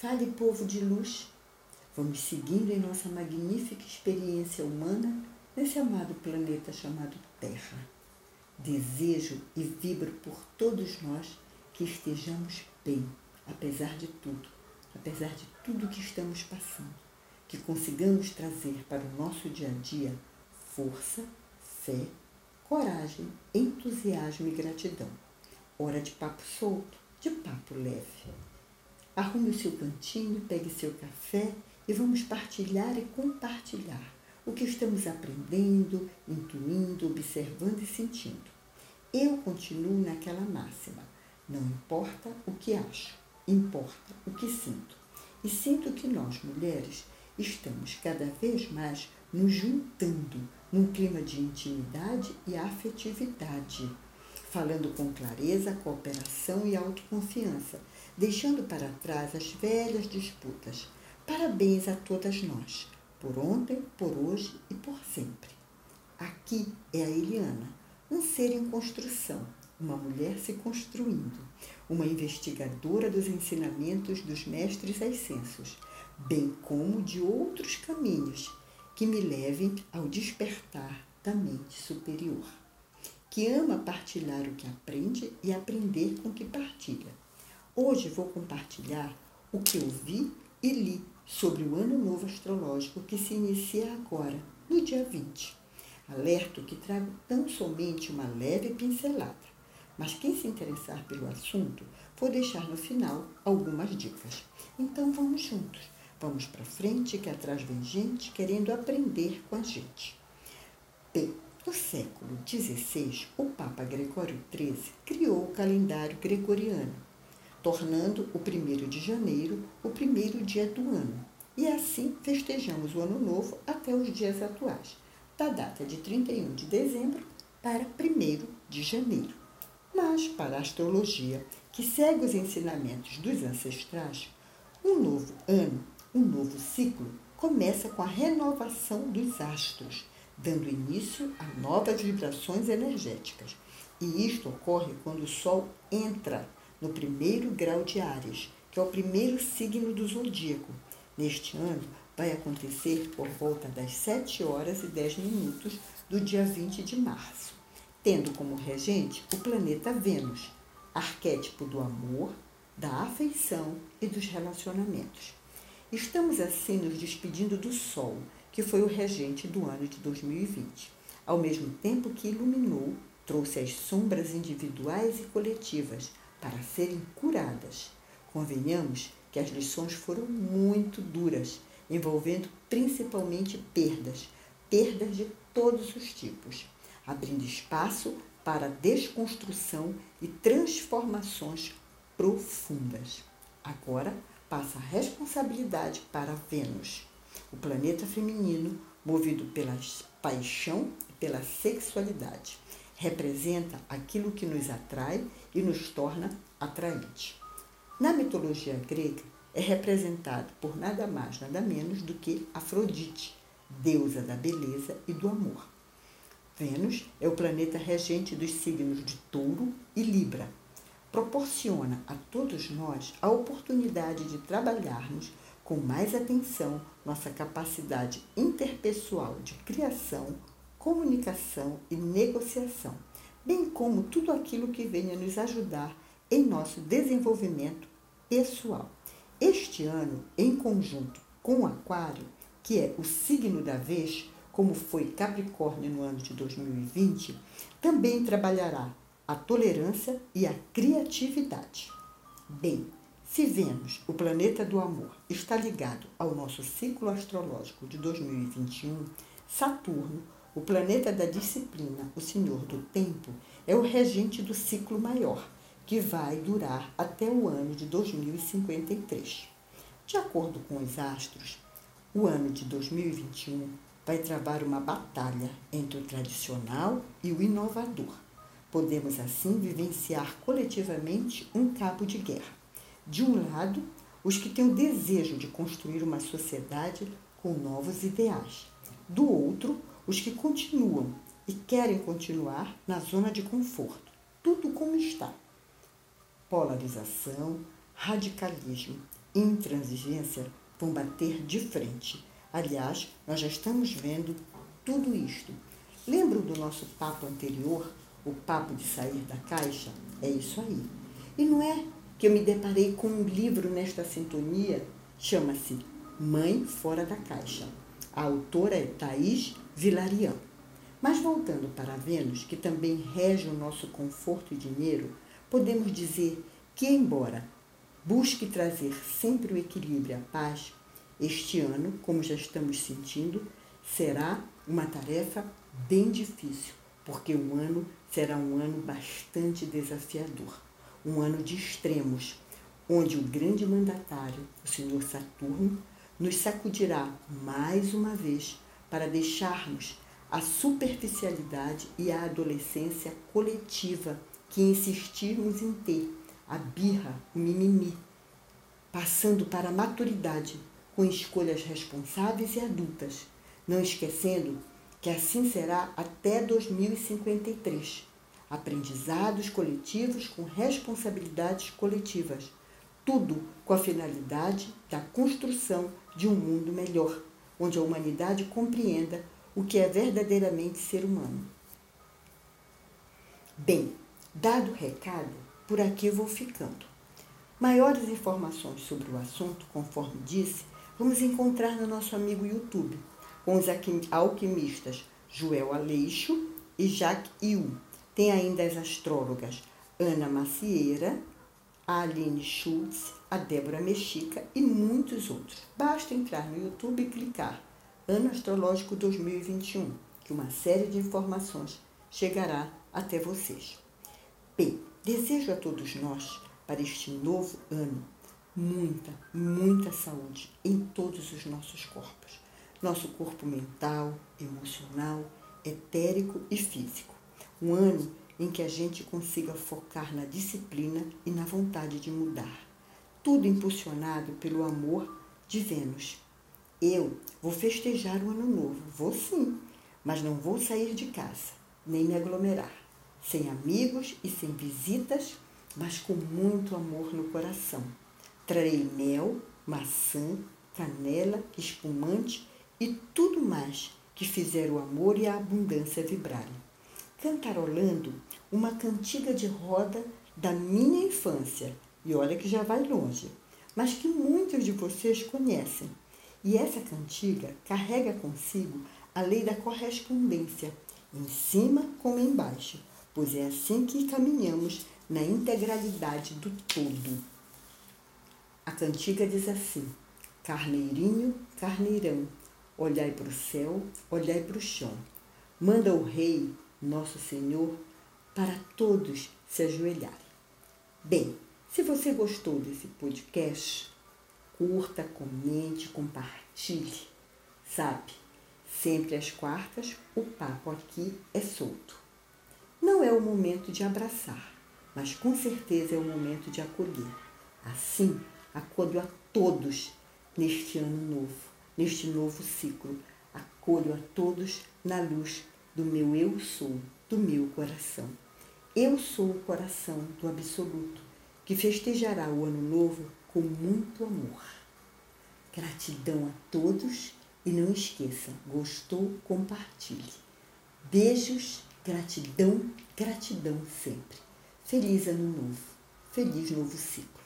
Fale, povo de luz. Vamos seguindo em nossa magnífica experiência humana nesse amado planeta chamado Terra. Desejo e vibro por todos nós que estejamos bem, apesar de tudo, apesar de tudo que estamos passando, que consigamos trazer para o nosso dia a dia força, fé, coragem, entusiasmo e gratidão. Hora de papo solto, de papo leve. Arrume o seu cantinho, pegue seu café e vamos partilhar e compartilhar o que estamos aprendendo, intuindo, observando e sentindo. Eu continuo naquela máxima. Não importa o que acho, importa o que sinto. E sinto que nós, mulheres, estamos cada vez mais nos juntando num clima de intimidade e afetividade, falando com clareza, cooperação e autoconfiança, deixando para trás as velhas disputas. Parabéns a todas nós por ontem, por hoje e por sempre. Aqui é a Eliana, um ser em construção, uma mulher se construindo, uma investigadora dos ensinamentos dos mestres ascensos, bem como de outros caminhos que me levem ao despertar da mente superior, que ama partilhar o que aprende e aprender com o que partilha. Hoje vou compartilhar o que eu vi e li sobre o Ano Novo Astrológico que se inicia agora, no dia 20. Alerto que trago tão somente uma leve pincelada, mas quem se interessar pelo assunto, vou deixar no final algumas dicas. Então vamos juntos, vamos para frente que atrás vem gente querendo aprender com a gente. Bem, no século XVI, o Papa Gregório XIII criou o calendário gregoriano tornando o primeiro de janeiro o primeiro dia do ano. E assim festejamos o Ano Novo até os dias atuais, da data de 31 de dezembro para 1 de janeiro. Mas, para a astrologia, que segue os ensinamentos dos ancestrais, um novo ano, um novo ciclo, começa com a renovação dos astros, dando início a novas vibrações energéticas. E isto ocorre quando o Sol entra no primeiro grau de Áries, que é o primeiro signo do zodíaco. Neste ano, vai acontecer por volta das 7 horas e 10 minutos do dia 20 de março, tendo como regente o planeta Vênus, arquétipo do amor, da afeição e dos relacionamentos. Estamos assim nos despedindo do Sol, que foi o regente do ano de 2020, ao mesmo tempo que iluminou, trouxe as sombras individuais e coletivas, para serem curadas. Convenhamos que as lições foram muito duras, envolvendo principalmente perdas, perdas de todos os tipos, abrindo espaço para desconstrução e transformações profundas. Agora passa a responsabilidade para Vênus, o planeta feminino movido pela paixão e pela sexualidade representa aquilo que nos atrai e nos torna atraente. Na mitologia grega, é representado por nada mais, nada menos do que Afrodite, deusa da beleza e do amor. Vênus é o planeta regente dos signos de Touro e Libra. Proporciona a todos nós a oportunidade de trabalharmos com mais atenção nossa capacidade interpessoal de criação, comunicação e negociação, bem como tudo aquilo que venha nos ajudar em nosso desenvolvimento pessoal. Este ano, em conjunto com Aquário, que é o signo da vez, como foi Capricórnio no ano de 2020, também trabalhará a tolerância e a criatividade. Bem, se Vênus, o planeta do amor, está ligado ao nosso ciclo astrológico de 2021, Saturno, o planeta da disciplina, o senhor do tempo, é o regente do ciclo maior, que vai durar até o ano de 2053. De acordo com os astros, o ano de 2021 vai travar uma batalha entre o tradicional e o inovador. Podemos assim vivenciar coletivamente um cabo de guerra. De um lado, os que têm o desejo de construir uma sociedade com novos ideais. Do outro, os que continuam e querem continuar na zona de conforto, tudo como está. Polarização, radicalismo, intransigência vão bater de frente. Aliás, nós já estamos vendo tudo isto. Lembram do nosso papo anterior, o papo de sair da caixa? É isso aí. E não é que eu me deparei com um livro nesta sintonia, chama-se Mãe Fora da Caixa. A autora é Thaís Vilarian. Mas voltando para Vênus, que também rege o nosso conforto e dinheiro, podemos dizer que, embora busque trazer sempre o equilíbrio e a paz, este ano, como já estamos sentindo, será uma tarefa bem difícil, porque o ano será um ano bastante desafiador, um ano de extremos, onde o grande mandatário, o senhor Saturno, nos sacudirá mais uma vez para deixarmos a superficialidade e a adolescência coletiva que insistirmos em ter, a birra, o mimimi, passando para a maturidade com escolhas responsáveis e adultas, não esquecendo que assim será até 2053. Aprendizados coletivos com responsabilidades coletivas. Tudo com a finalidade da construção de um mundo melhor, onde a humanidade compreenda o que é verdadeiramente ser humano. Bem, dado o recado, por aqui vou ficando. Maiores informações sobre o assunto, conforme disse, vamos encontrar no nosso amigo YouTube, com os alquimistas Joel Aleixo e Jacques Iu. Tem ainda as astrólogas Ana Macieira, a Aline Schultz, a Débora Mexica e muitos outros. Basta entrar no YouTube e clicar Ano Astrológico 2021, que uma série de informações chegará até vocês. Bem, desejo a todos nós, para este novo ano, muita, muita saúde em todos os nossos corpos. Nosso corpo mental, emocional, etérico e físico. Um ano em que a gente consiga focar na disciplina e na vontade de mudar. Tudo impulsionado pelo amor de Vênus. Eu vou festejar o ano novo, vou sim, mas não vou sair de casa, nem me aglomerar, sem amigos e sem visitas, mas com muito amor no coração. Trarei mel, maçã, canela, espumante e tudo mais que fizer o amor e a abundância vibrarem. Cantarolando uma cantiga de roda da minha infância, e olha que já vai longe, mas que muitos de vocês conhecem. E essa cantiga carrega consigo a lei da correspondência, em cima como embaixo, pois é assim que caminhamos na integralidade do todo. A cantiga diz assim: Carneirinho, carneirão, olhai para o céu, olhai para o chão. Manda o Rei, nosso Senhor, para todos se ajoelharem. Bem, se você gostou desse podcast, curta, comente, compartilhe. Sabe, sempre às quartas o papo aqui é solto. Não é o momento de abraçar, mas com certeza é o momento de acolher. Assim, acolho a todos neste ano novo, neste novo ciclo. Acolho a todos na luz do meu eu sou, do meu coração. Eu sou o coração do Absoluto, que festejará o Ano Novo com muito amor. Gratidão a todos e não esqueça, gostou, compartilhe. Beijos, gratidão, gratidão sempre. Feliz Ano Novo, feliz novo ciclo.